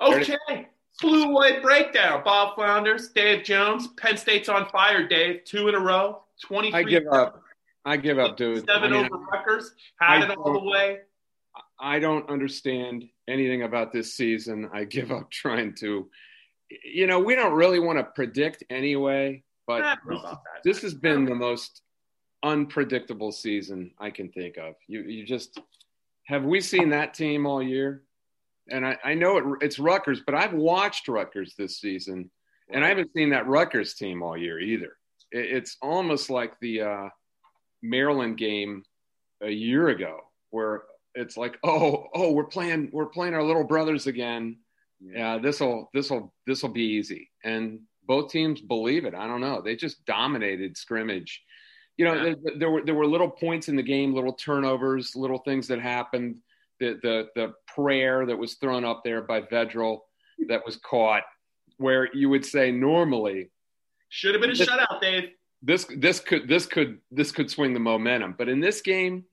Okay. Blue White Breakdown. Bob Flounders, Dave Jones. Penn State's on fire, Dave. Two in a row. 23. I give up. I give up, dude. Seven I mean, over Rutgers. Had I it all the way. I don't understand anything about this season. I give up trying to. You know, we don't really want to predict anyway, but I don't know about that. this has been the most unpredictable season I can think of. You you just have we seen that team all year? And I, I know it, it's Rutgers, but I've watched Rutgers this season, and I haven't seen that Rutgers team all year either. It, it's almost like the uh, Maryland game a year ago, where it's like, oh, oh, we're playing, we're playing our little brothers again. Yeah, this will, this will, this will be easy. And both teams believe it. I don't know. They just dominated scrimmage. You know, Yeah. there, there were there were little points in the game, little turnovers, little things that happened. The the the prayer that was thrown up there by Vedral that was caught, where you would say normally Should have been a This- shutout, Dave. this this could this could this could swing the momentum. But in this game,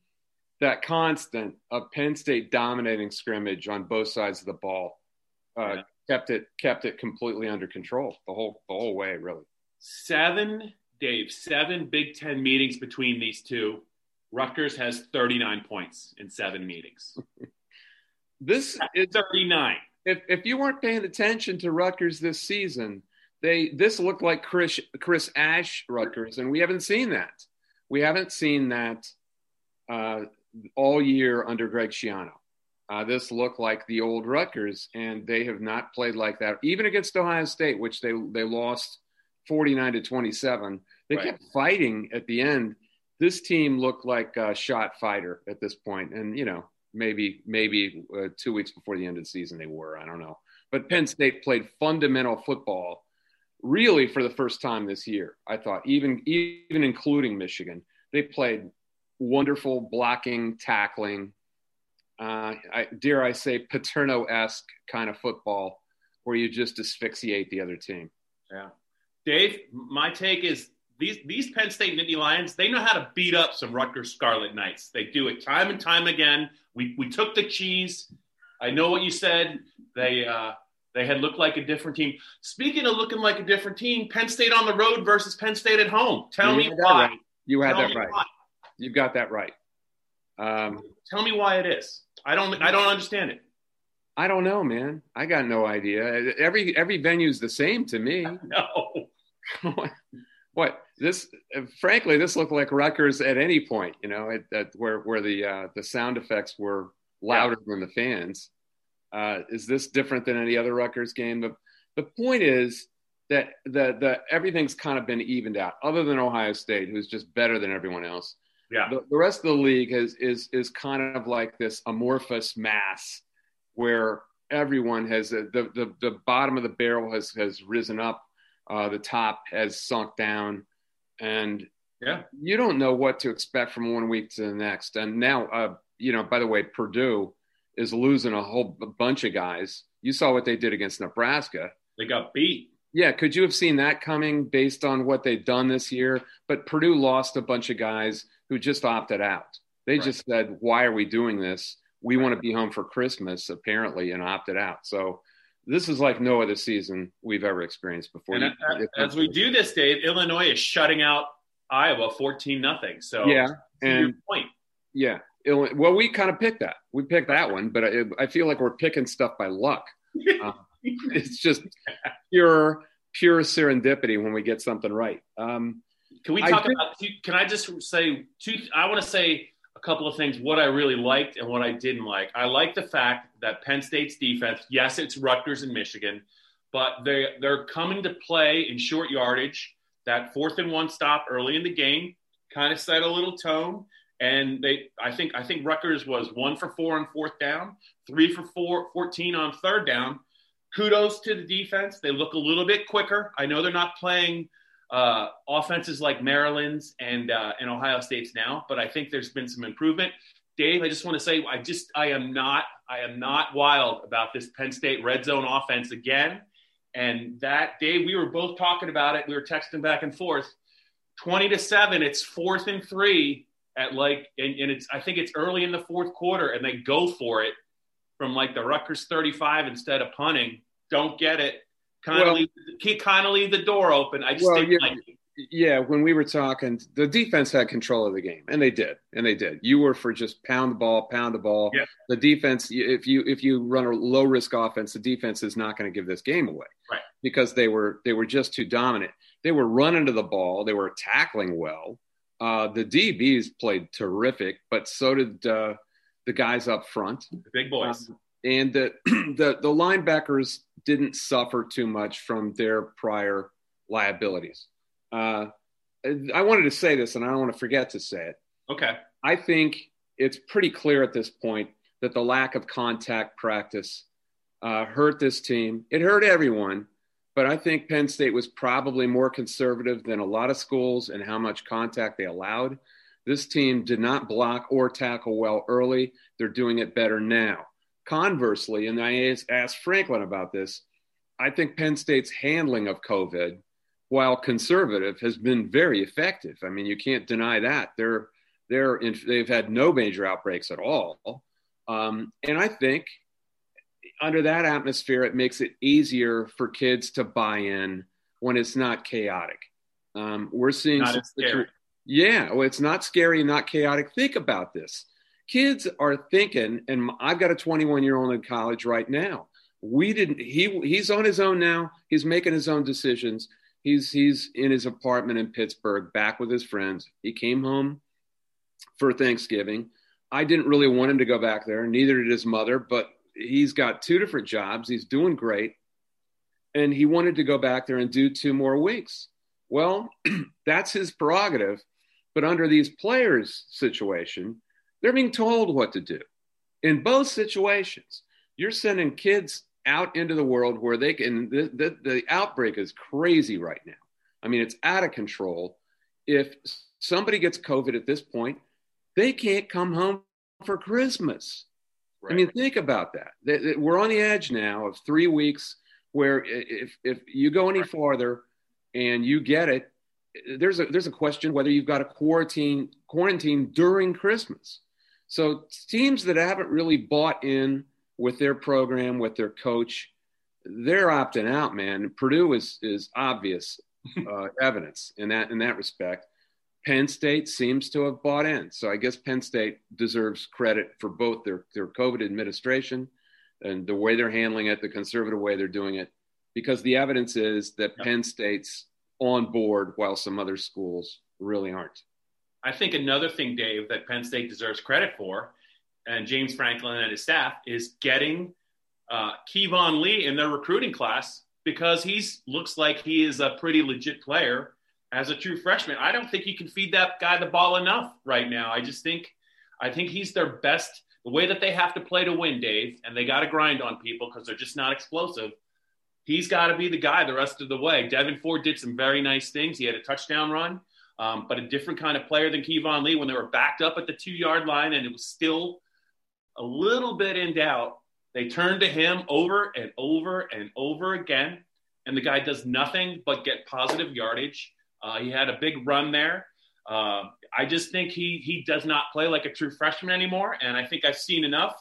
that constant of Penn State dominating scrimmage on both sides of the ball uh, Yeah. kept it kept it completely under control the whole the whole way. Really, Seven, Dave, seven Big Ten meetings between these two. Rutgers has 39 points in seven meetings. this is 39. if if you weren't paying attention to Rutgers this season, they this looked like Chris Chris Ash Rutgers, and we haven't seen that. We haven't seen that uh, all year under Greg Schiano. Uh, this looked like the old Rutgers, and they have not played like that, even against Ohio State, which they they lost forty nine to twenty seven. They Right. kept fighting at the end. This team looked like a shot fighter at this point, and you know maybe maybe uh, two weeks before the end of the season they were. I don't know, but Penn State played fundamental football really for the first time this year. I thought even even including Michigan, they played wonderful blocking, tackling. Uh, I, dare I say Paterno esque kind of football where you just asphyxiate the other team. Yeah. Dave, my take is these these Penn State Nittany Lions, they know how to beat up some Rutgers Scarlet Knights. They do it time and time again. We we took the cheese. I know what you said. They uh, they had looked like a different team. Speaking of looking like a different team, Penn State on the road versus Penn State at home. Tell You me why. right. You had Tell that right. why. You got that right. Um, Tell me why it is. I don't I don't understand it. I don't know, man. I got no idea. Every every venue's the same to me. No. What this? Frankly, this looked like Rutgers at any point. You know, at, at where where the uh, the sound effects were louder than the fans. Uh, is this different than any other Rutgers game? The the point is that the the everything's kind of been evened out, other than Ohio State, who's just better than everyone else. Yeah. The, the rest of the league is is is kind of like this amorphous mass where everyone has the the, the bottom of the barrel has has risen up, uh, the top has sunk down, and Yeah. you don't know what to expect from one week to the next. And now, uh, you know, by the way, Purdue is losing a whole bunch of guys. You saw what they did against Nebraska. They got beat. Yeah, could you have seen that coming based on what they've done this year? But Purdue lost a bunch of guys who just opted out. They Right. just said, "Why are we doing this? We want to be home for Christmas," apparently, and opted out. So this is like no other season we've ever experienced before. And You- a- as we do this, Dave, Illinois is shutting out Iowa 14 nothing. So yeah, and point. yeah, Illi- well, we kind of picked that. We picked that one, but I, I feel like we're picking stuff by luck. Uh, it's just pure, pure serendipity when we get something right. Um, Can we talk think- about? Can I just say two? I want to say a couple of things. What I really liked and what I didn't like. I like the fact that Penn State's defense. Yes, it's Rutgers and Michigan, but they they're coming to play in short yardage. That fourth and one stop early in the game kind of set a little tone, And they, I think, I think Rutgers was one for four on fourth down, three for four, 14 on third down. Kudos to the defense. They look a little bit quicker. I know they're not playing uh, offenses like Maryland's and uh, and Ohio State's now, but I think there's been some improvement. Dave, I just want to say, I just, I am not, I am not wild about this Penn State red zone offense again. And that day, we were both talking about it. We were texting back and forth. 20 to 7, it's fourth and three at like, and, and it's, I think it's early in the fourth quarter, and they go for it from like the Rutgers 35 instead of punting. Don't get it. Kind of well, leave, keep kind of leave the door open. I just well, didn't like it yeah, when we were talking, the defense had control of the game, and they did, and they did. You were for just pound the ball, pound the ball. Yeah. The defense, if you if you run a low risk offense, the defense is not going to give this game away, right? Because they were they were just too dominant. They were running to the ball. They were tackling well. Uh, the DBs played terrific, but so did uh, the guys up front, the big boys, um, and the, the the linebackers didn't suffer too much from their prior liabilities. Uh, I wanted to say this, and I don't want to forget to say it. Okay. I think it's pretty clear at this point that the lack of contact practice uh, hurt this team. It hurt everyone, but I think Penn State was probably more conservative than a lot of schools in how much contact they allowed. This team did not block or tackle well early. They're doing it better now. Conversely, and I asked Franklin about this, I think Penn State's handling of COVID while conservative, has been very effective. I mean, you can't deny that. They're they're in, they've had no major outbreaks at all, um, and I think under that atmosphere, it makes it easier for kids to buy in when it's not chaotic. Um, we're seeing not yeah, well, it's not scary, and not chaotic. Think about this. Kids are thinking, and I've got a 21 year old in college right now. We didn't. He he's on his own now. He's making his own decisions he's he's in his apartment in Pittsburgh, back with his friends. He came home for Thanksgiving. I didn't really want him to go back there, neither did his mother, but he's got two different jobs. He's doing great. And he wanted to go back there and do two more weeks. Well, that's his prerogative. But under these players' situation, they're being told what to do. In both situations, you're sending kids out into the world where they can the, the, the outbreak is crazy right now. I mean it's out of control. If somebody gets covid at this point they can't come home for christmas. Right. i mean think about that. We're on the edge now of three weeks where if if you go any farther and you get it there's a there's a question whether you've got to quarantine quarantine during christmas so teams that haven't really bought in with their program, with their coach, they're opting out, man. Purdue is is obvious uh, evidence in that in that respect. Penn State seems to have bought in, so I guess Penn State deserves credit for both their their COVID administration and the way they're handling it, the conservative way they're doing it, because the evidence is that Penn State's on board while some other schools really aren't. I think another thing, Dave, that Penn State deserves credit for and James Franklin and his staff is getting uh, Keyvone Lee in their recruiting class because he looks like he is a pretty legit player as a true freshman. I don't think you can feed that guy the ball enough right now. I just think I think he's their best. The way that they have to play to win, Dave, and they got to grind on people because they're just not explosive. He's got to be the guy the rest of the way. Devyn Ford did some very nice things. He had a touchdown run, um, but a different kind of player than Keyvone Lee when they were backed up at the two yard line and it was still a little bit in doubt, they turned to him over and over and over again. And the guy does nothing but get positive yardage. Uh, he had a big run there. Uh, I just think he he does not play like a true freshman anymore. And I think I've seen enough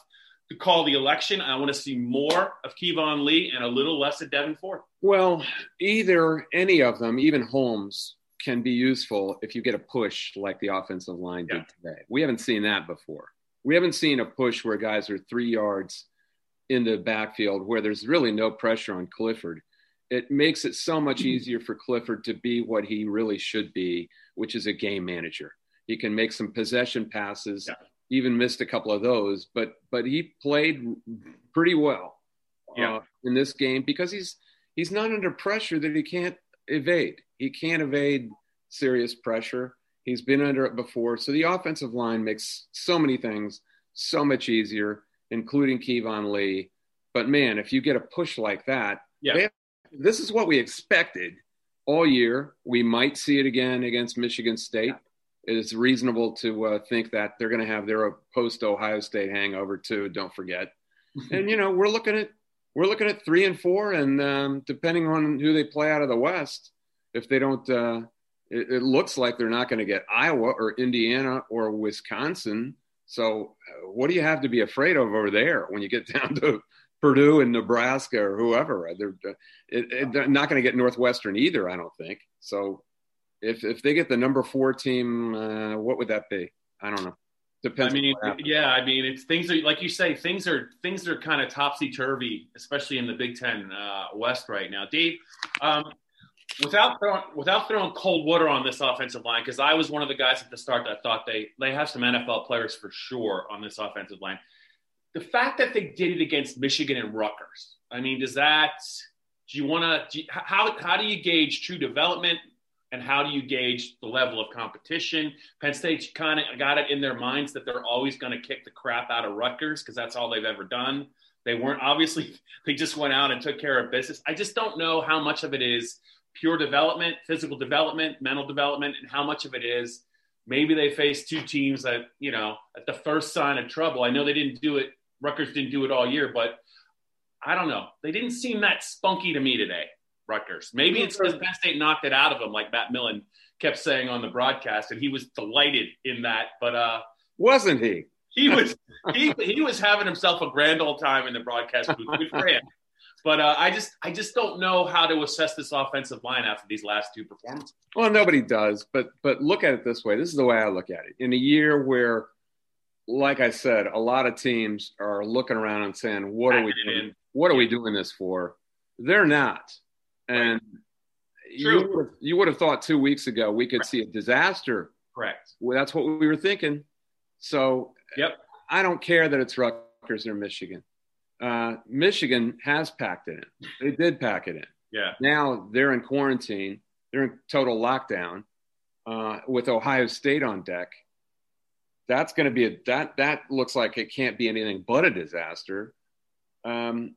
to call the election. I want to see more of Keyvone Lee and a little less of Devyn Ford. Well, either any of them, even Holmes, can be useful if you get a push like the offensive line yeah. did today. We haven't seen that before we haven't seen a push where guys are three yards in the backfield where there's really no pressure on Clifford. It makes it so much easier for Clifford to be what he really should be, which is a game manager. He can make some possession passes, yeah. even missed a couple of those, but but he played pretty well yeah. uh, in this game because he's he's not under pressure that he can't evade. He can't evade serious pressure He's been under it before. So the offensive line makes so many things so much easier, including Keyvone Lee. But man, if you get a push like that, yeah. Have, this is what we expected all year. We might see it again against Michigan State. It is reasonable to uh, think that they're going to have their post Ohio State hangover too. Don't forget. and you know, we're looking at we're looking at three and four, and um, depending on who they play out of the West, if they don't, uh, it, it, looks like they're not going to get Iowa or Indiana or Wisconsin. So, uh, what do you have to be afraid of over there when you get down to Purdue and Nebraska or whoever. They're, it, it, they're not going to get Northwestern either, I don't think. So if if they get the number four team, uh, what would that be? I don't know. Depends. I mean, yeah, I mean, it's things are like you say, things are things are kind of topsy turvy, especially in the Big Ten uh, West right now. Dave, um, without throwing without throwing cold water on this offensive line, because I was one of the guys at the start that thought they they have some NFL players for sure on this offensive line the fact that they did it against Michigan and Rutgers, I mean, does that, do you want to, how, how do you gauge true development and how do you gauge the level of competition? Penn State kind of got it in their minds that they're always going to kick the crap out of Rutgers because that's all they've ever done. They weren't obviously, they just went out and took care of business. I just don't know how much of it is pure development, physical development, mental development, and how much of it is maybe they face two teams that, you know, at the first sign of trouble. I know they didn't do it Rutgers didn't do it all year, but I don't know. They didn't seem that spunky to me today, Rutgers. Maybe it's because Penn State knocked it out of them, like Matt Millen kept saying on the broadcast, and he was delighted in that. But uh, wasn't he? He was he he was having himself a grand old time in the broadcast booth. Good for him. But uh, I just I just don't know how to assess this offensive line after these last two performances. Well, nobody does, but but look at it this way. This is the way I look at it. In a year where like I said, a lot of teams are looking around and saying, "What are we doing? What are we doing this for?" They're not, and you would, you would have thought two weeks ago we could Correct. see a disaster. Correct. Well, that's what we were thinking. So, yep. I don't care that it's Rutgers or Michigan. Uh, Michigan has packed it in. They did pack it in. Yeah. Now they're in quarantine. They're in total lockdown uh, with Ohio State on deck that's going to be a that that looks like it can't be anything but a disaster. Um,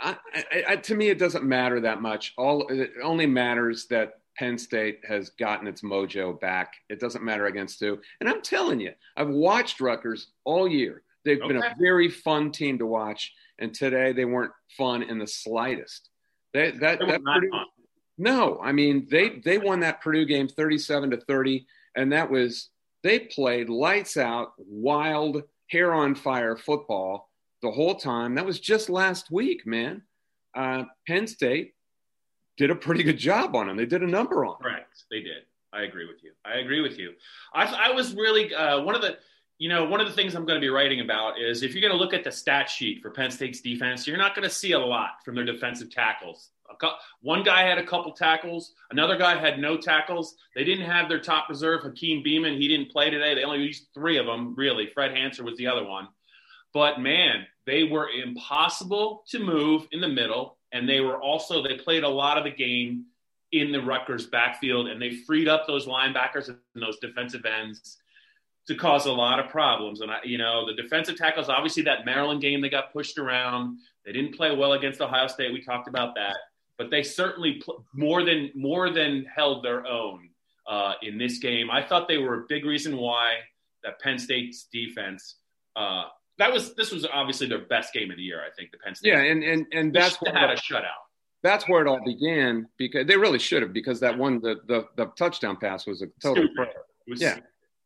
I, I, I, to me, it doesn't matter that much. All it only matters that Penn State has gotten its mojo back. It doesn't matter against two. And I'm telling you, I've watched Rutgers all year. They've okay. been a very fun team to watch, and today they weren't fun in the slightest. They, that, that Purdue, no, I mean they they won that Purdue game 37 to 30, and that was they played lights out, wild, hair on fire football the whole time. That was just last week, man. Uh, Penn State did a pretty good job on them. They did a number on them. Correct. They did. I agree with you. I agree with you. I, I was really uh, one of the, you know, one of the things I'm going to be writing about is if you're going to look at the stat sheet for Penn State's defense, you're not going to see a lot from their defensive tackles one guy had a couple tackles. Another guy had no tackles. They didn't have their top reserve, Hakeem Beamon. He didn't play today. They only used three of them, really. Fred Hansard was the other one. But man, they were impossible to move in the middle. And they were also, they played a lot of the game in the Rutgers backfield and they freed up those linebackers and those defensive ends to cause a lot of problems. And I, you know, the defensive tackles, obviously that Maryland game, they got pushed around. They didn't play well against Ohio State. We talked about that but they certainly pl- more than more than held their own uh, in this game. I thought they were a big reason why that Penn State's defense. Uh, that was this was obviously their best game of the year. I think the Penn State. Yeah, and and and that's what had a shutout. That's where it all began because they really should have because that one the the, the touchdown pass was a total. It was yeah,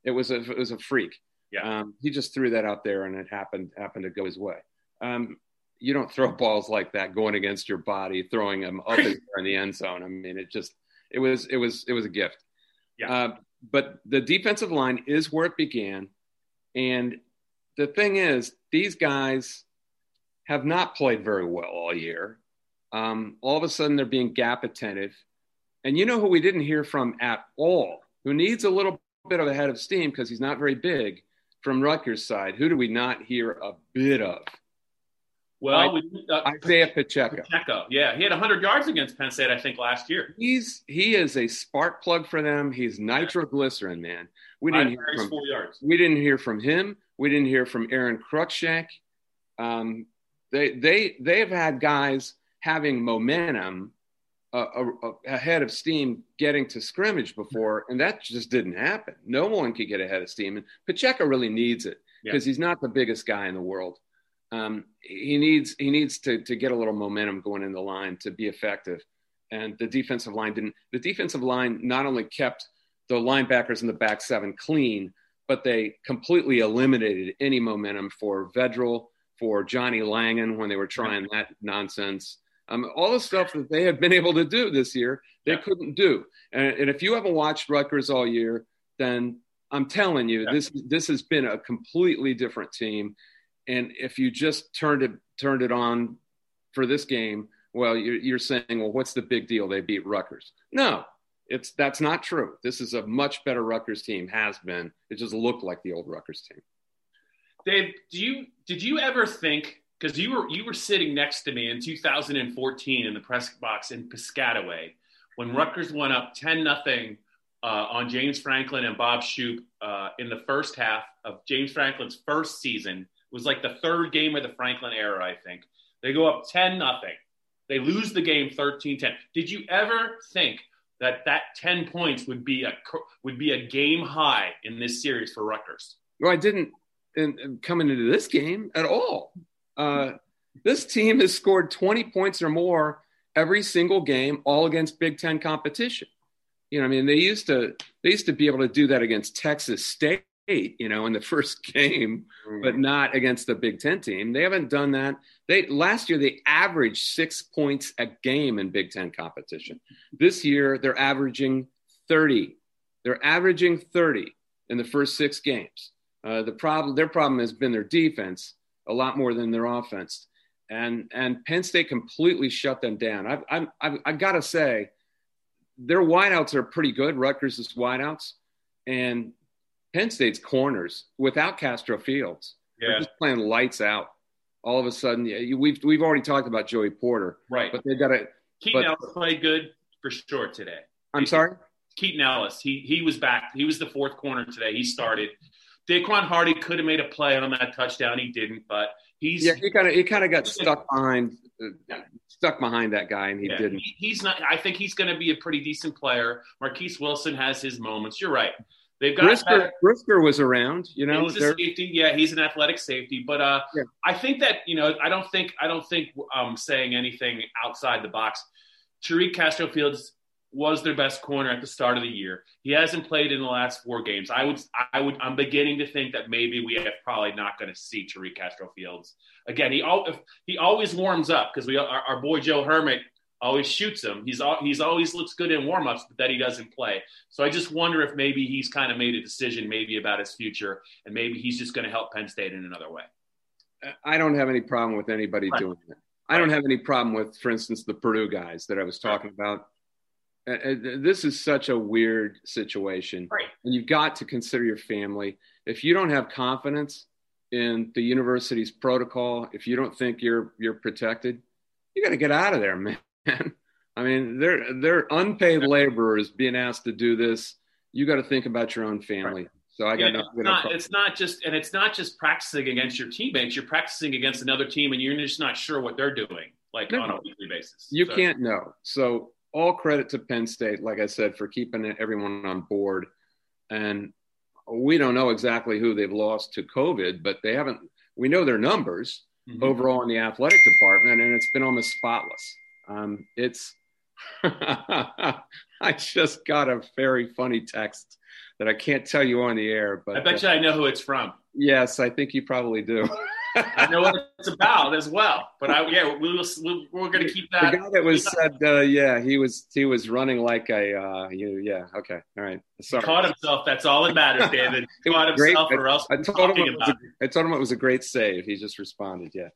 it was a it was a freak. Yeah, um, he just threw that out there and it happened happened to go his way. Um, you don't throw balls like that going against your body, throwing them up in, in the end zone. I mean, it just it was it was it was a gift. Yeah. Uh, but the defensive line is where it began, and the thing is, these guys have not played very well all year. Um, all of a sudden, they're being gap attentive, and you know who we didn't hear from at all, who needs a little bit of a head of steam because he's not very big from Rutgers' side. Who do we not hear a bit of? Well, we, uh, Isaiah Pacheco. Pacheco, yeah, he had 100 yards against Penn State, I think, last year. He's he is a spark plug for them. He's nitroglycerin, man. We didn't hear from yards. we didn't hear from him. We didn't hear from Aron Cruickshank. Um, they they they have had guys having momentum uh, uh, ahead of steam getting to scrimmage before, and that just didn't happen. No one could get ahead of steam, and Pacheco really needs it because yeah. he's not the biggest guy in the world. Um, he needs he needs to to get a little momentum going in the line to be effective, and the defensive line didn't. The defensive line not only kept the linebackers in the back seven clean, but they completely eliminated any momentum for Vedral, for Johnny Langan when they were trying that nonsense. Um, all the stuff that they have been able to do this year, they yeah. couldn't do. And, and, if you haven't watched Rutgers all year, then I'm telling you, yeah. this this has been a completely different team. And if you just turned it turned it on for this game, well, you're, you're saying, well, what's the big deal? They beat Rutgers. No, it's that's not true. This is a much better Rutgers team. Has been. It just looked like the old Rutgers team. Dave, do you did you ever think because you were you were sitting next to me in 2014 in the press box in Piscataway when Rutgers went up 10 nothing uh, on James Franklin and Bob Shoop uh, in the first half of James Franklin's first season. It was like the third game of the Franklin era, I think. They go up 10 nothing. They lose the game 13-10. Did you ever think that that 10 points would be a would be a game high in this series for Rutgers? Well, I didn't in, coming into this game at all. Uh, this team has scored 20 points or more every single game, all against Big Ten competition. You know, I mean, they used to they used to be able to do that against Texas State, you know, in the first game, mm. but not against the Big Ten team. They haven't done that. They last year they averaged six points a game in Big Ten competition. This year they're averaging 30. They're averaging 30 in the first six games. Uh, the problem, their problem has been their defense a lot more than their offense, and and Penn State completely shut them down. I've I've, I've, I've got to say, their wideouts are pretty good. Rutgers' is wideouts, and Penn State's corners without Castro Fields, yeah. they're just playing lights out. All of a sudden, yeah, we've we've already talked about Joey Porter, right? But they got to. Keaton but, Ellis played good for sure today. I'm sorry. Keaton Ellis, he he was back. He was the fourth corner today. He started. Daequan Hardy could have made a play on that touchdown. He didn't, but he's yeah. He kind of he kind of got stuck behind uh, stuck behind that guy, and he yeah, didn't. He, he's not. I think he's going to be a pretty decent player. Marquise Wilson has his moments. You're right. They've got Brisker, Brisker was around, you know. He's a safety, yeah. He's an athletic safety, but uh, yeah. I think that you know, I don't think I don't think um, saying anything outside the box. Tariq Castro Fields was their best corner at the start of the year. He hasn't played in the last four games. I would, I would, I'm beginning to think that maybe we are probably not going to see Tariq Castro Fields again. He all, he always warms up because we, our, our, boy Joe Hermitt always shoots him. He's he's always looks good in warmups, but that he doesn't play. So I just wonder if maybe he's kind of made a decision maybe about his future, and maybe he's just going to help Penn State in another way. I don't have any problem with anybody right. doing that. I don't have any problem with, for instance, the Purdue guys that I was talking right. about uh, uh, this is such a weird situation. Right. And you've got to consider your family. If you don't have confidence in the university's protocol, if you don't think you're you're protected, you got to get out of there, man. I mean, they're they're unpaid laborers being asked to do this. You got to think about your own family. Right. So I got yeah, it's, not, it's not just and it's not just practicing against your teammates. You're practicing against another team, and you're just not sure what they're doing, like no, on a weekly basis. You so. can't know. So all credit to Penn State, like I said, for keeping everyone on board. And we don't know exactly who they've lost to COVID, but they haven't. We know their numbers mm-hmm. overall in the athletic department, and it's been almost spotless. Um, it's. I just got a very funny text that I can't tell you on the air, but I bet you I know who it's from. Yes, I think you probably do. I know what it's about as well. But I, yeah, we will, we we're going to keep that. The guy that was said, uh, yeah, he was he was running like a, uh, you, yeah, okay, all right. Sorry. He caught himself. That's all that matters, David. He caught himself, great. or else I, I told him it was a, I told him it was a great save. He just responded, yeah.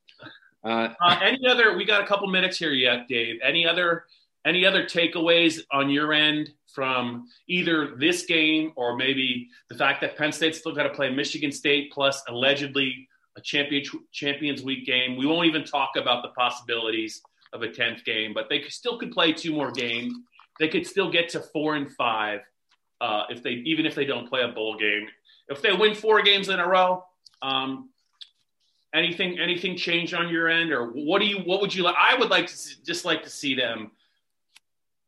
Uh, uh, any other? We got a couple minutes here yet, Dave. Any other? Any other takeaways on your end from either this game or maybe the fact that Penn State's still got to play Michigan State plus allegedly a champion, Champions Week game. We won't even talk about the possibilities of a 10th game, but they still could play two more games. They could still get to four and five uh, if they even if they don't play a bowl game. If they win four games in a row, um, anything anything change on your end, or what do you what would you like? I would like to see, just like to see them.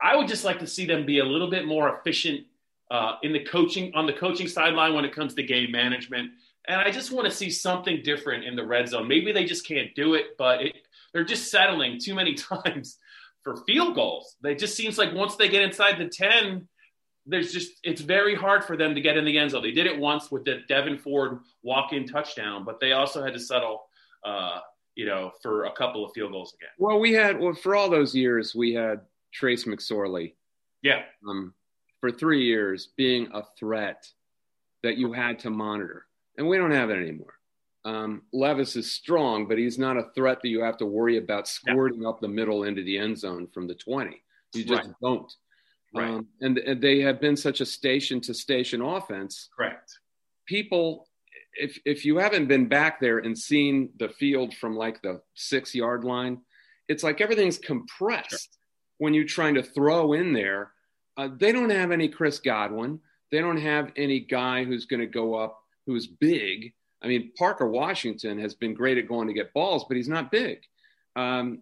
I would just like to see them be a little bit more efficient uh, in the coaching on the coaching sideline when it comes to game management. And I just want to see something different in the red zone. Maybe they just can't do it, but it, they're just settling too many times for field goals. They just seems like once they get inside the 10, there's just it's very hard for them to get in the end zone. They did it once with the Devyn Ford walk-in touchdown, but they also had to settle uh, you know, for a couple of field goals again. Well, we had well for all those years we had Trace McSorley. Yeah. Um, for three years being a threat that you had to monitor. And we don't have it anymore. Um, Levis is strong, but he's not a threat that you have to worry about squirting yeah. up the middle into the end zone from the 20. You just right. don't. Right. Um, and, and they have been such a station to station offense. Correct. People, if, if you haven't been back there and seen the field from like the six yard line, it's like everything's compressed sure. when you're trying to throw in there. Uh, they don't have any Chris Godwin. They don't have any guy who's going to go up who's big. I mean, Parker Washington has been great at going to get balls, but he's not big. Um,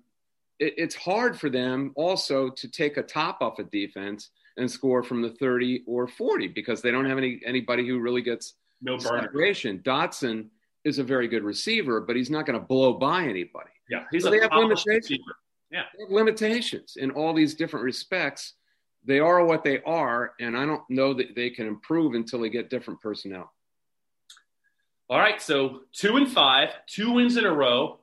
it, it's hard for them also to take a top off a defense and score from the 30 or 40 because they don't have any anybody who really gets no separation. Dotson is a very good receiver, but he's not going to blow by anybody. Yeah, he's so a they have limitations. Receiver. Yeah, they have limitations in all these different respects. They are what they are, and I don't know that they can improve until they get different personnel. All right, so two and five, two wins in a row.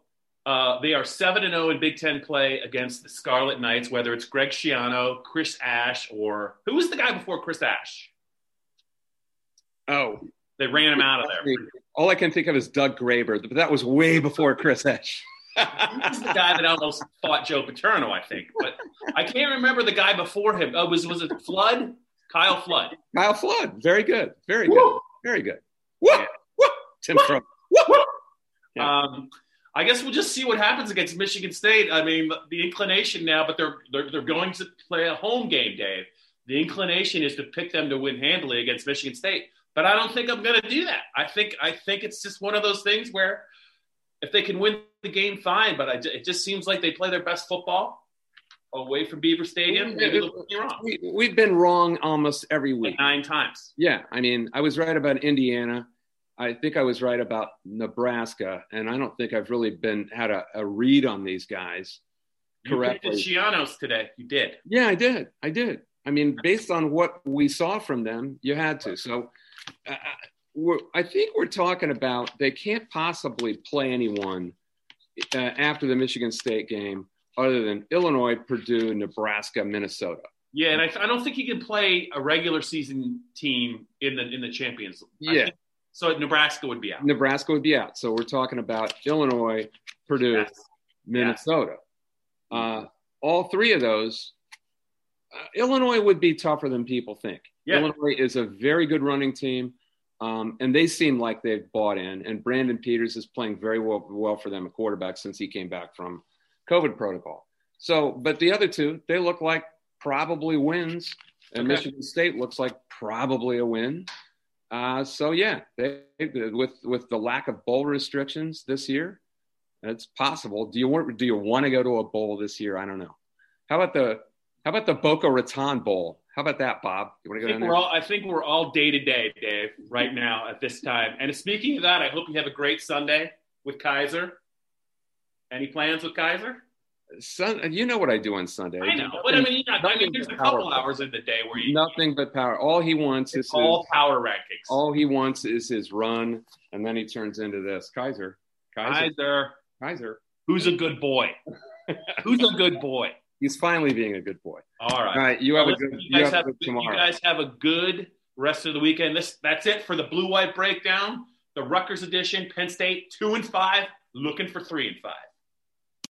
Uh, they are seven and zero oh in Big Ten play against the Scarlet Knights. Whether it's Greg Schiano, Chris Ash, or who was the guy before Chris Ash? Oh, they ran him out of there. All I can think of is Doug Graber, but that was way before Chris Ash. He's the guy that almost fought Joe Paterno, I think. But I can't remember the guy before him. Oh, was was it Flood? Kyle Flood. Kyle Flood. Very good. Very good. Very good. Woo! Yeah. Woo! Tim Crow. Yeah. Um, I guess we'll just see what happens against Michigan State. I mean, the inclination now, but they're they're, they're going to play a home game, Dave. The inclination is to pick them to win handily against Michigan State, but I don't think I'm going to do that. I think I think it's just one of those things where if they can win the game, fine. But I, it just seems like they play their best football away from Beaver Stadium. Maybe we, have been wrong almost every week, like nine times. Yeah, I mean, I was right about Indiana. I think I was right about Nebraska, and I don't think I've really been had a, a read on these guys correctly. You Schianos today. You did. Yeah, I did. I did. I mean, based on what we saw from them, you had to. So, uh, I think we're talking about they can't possibly play anyone uh, after the Michigan State game other than Illinois, Purdue, Nebraska, Minnesota. Yeah, and I, I don't think he can play a regular season team in the in the Champions. Yeah. So Nebraska would be out. Nebraska would be out. So we're talking about Illinois, Purdue, yes. Minnesota. Yes. Uh, all three of those, uh, Illinois would be tougher than people think. Yeah. Illinois is a very good running team. Um, and they seem like they've bought in. And Brandon Peters is playing very well, well for them at quarterback since he came back from COVID protocol. So, but the other two, they look like probably wins. And okay. Michigan State looks like probably a win. Uh, so yeah, they, with with the lack of bowl restrictions this year, it's possible. Do you want do you want to go to a bowl this year? I don't know. How about the how about the Boca Raton Bowl? How about that, Bob? You want to go I think, we're all, I think we're all day to day, Dave, right now at this time. And speaking of that, I hope you have a great Sunday with Kaiser. Any plans with Keiser? Sun, you know what I do on Sunday. I know, but I mean, not, I mean, there's a couple hours in the day where you nothing but power. All he wants is all his, power rankings. All he wants is his run, and then he turns into this Kaiser, Kaiser, Keiser. Keiser. Who's a good boy? Who's a good boy? He's finally being a good boy. All right. All right. You have well, a good. You, guys have, have tomorrow. You guys have a good rest of the weekend. This that's it for the blue white breakdown. The Rutgers edition. Penn State two and five, looking for three and five.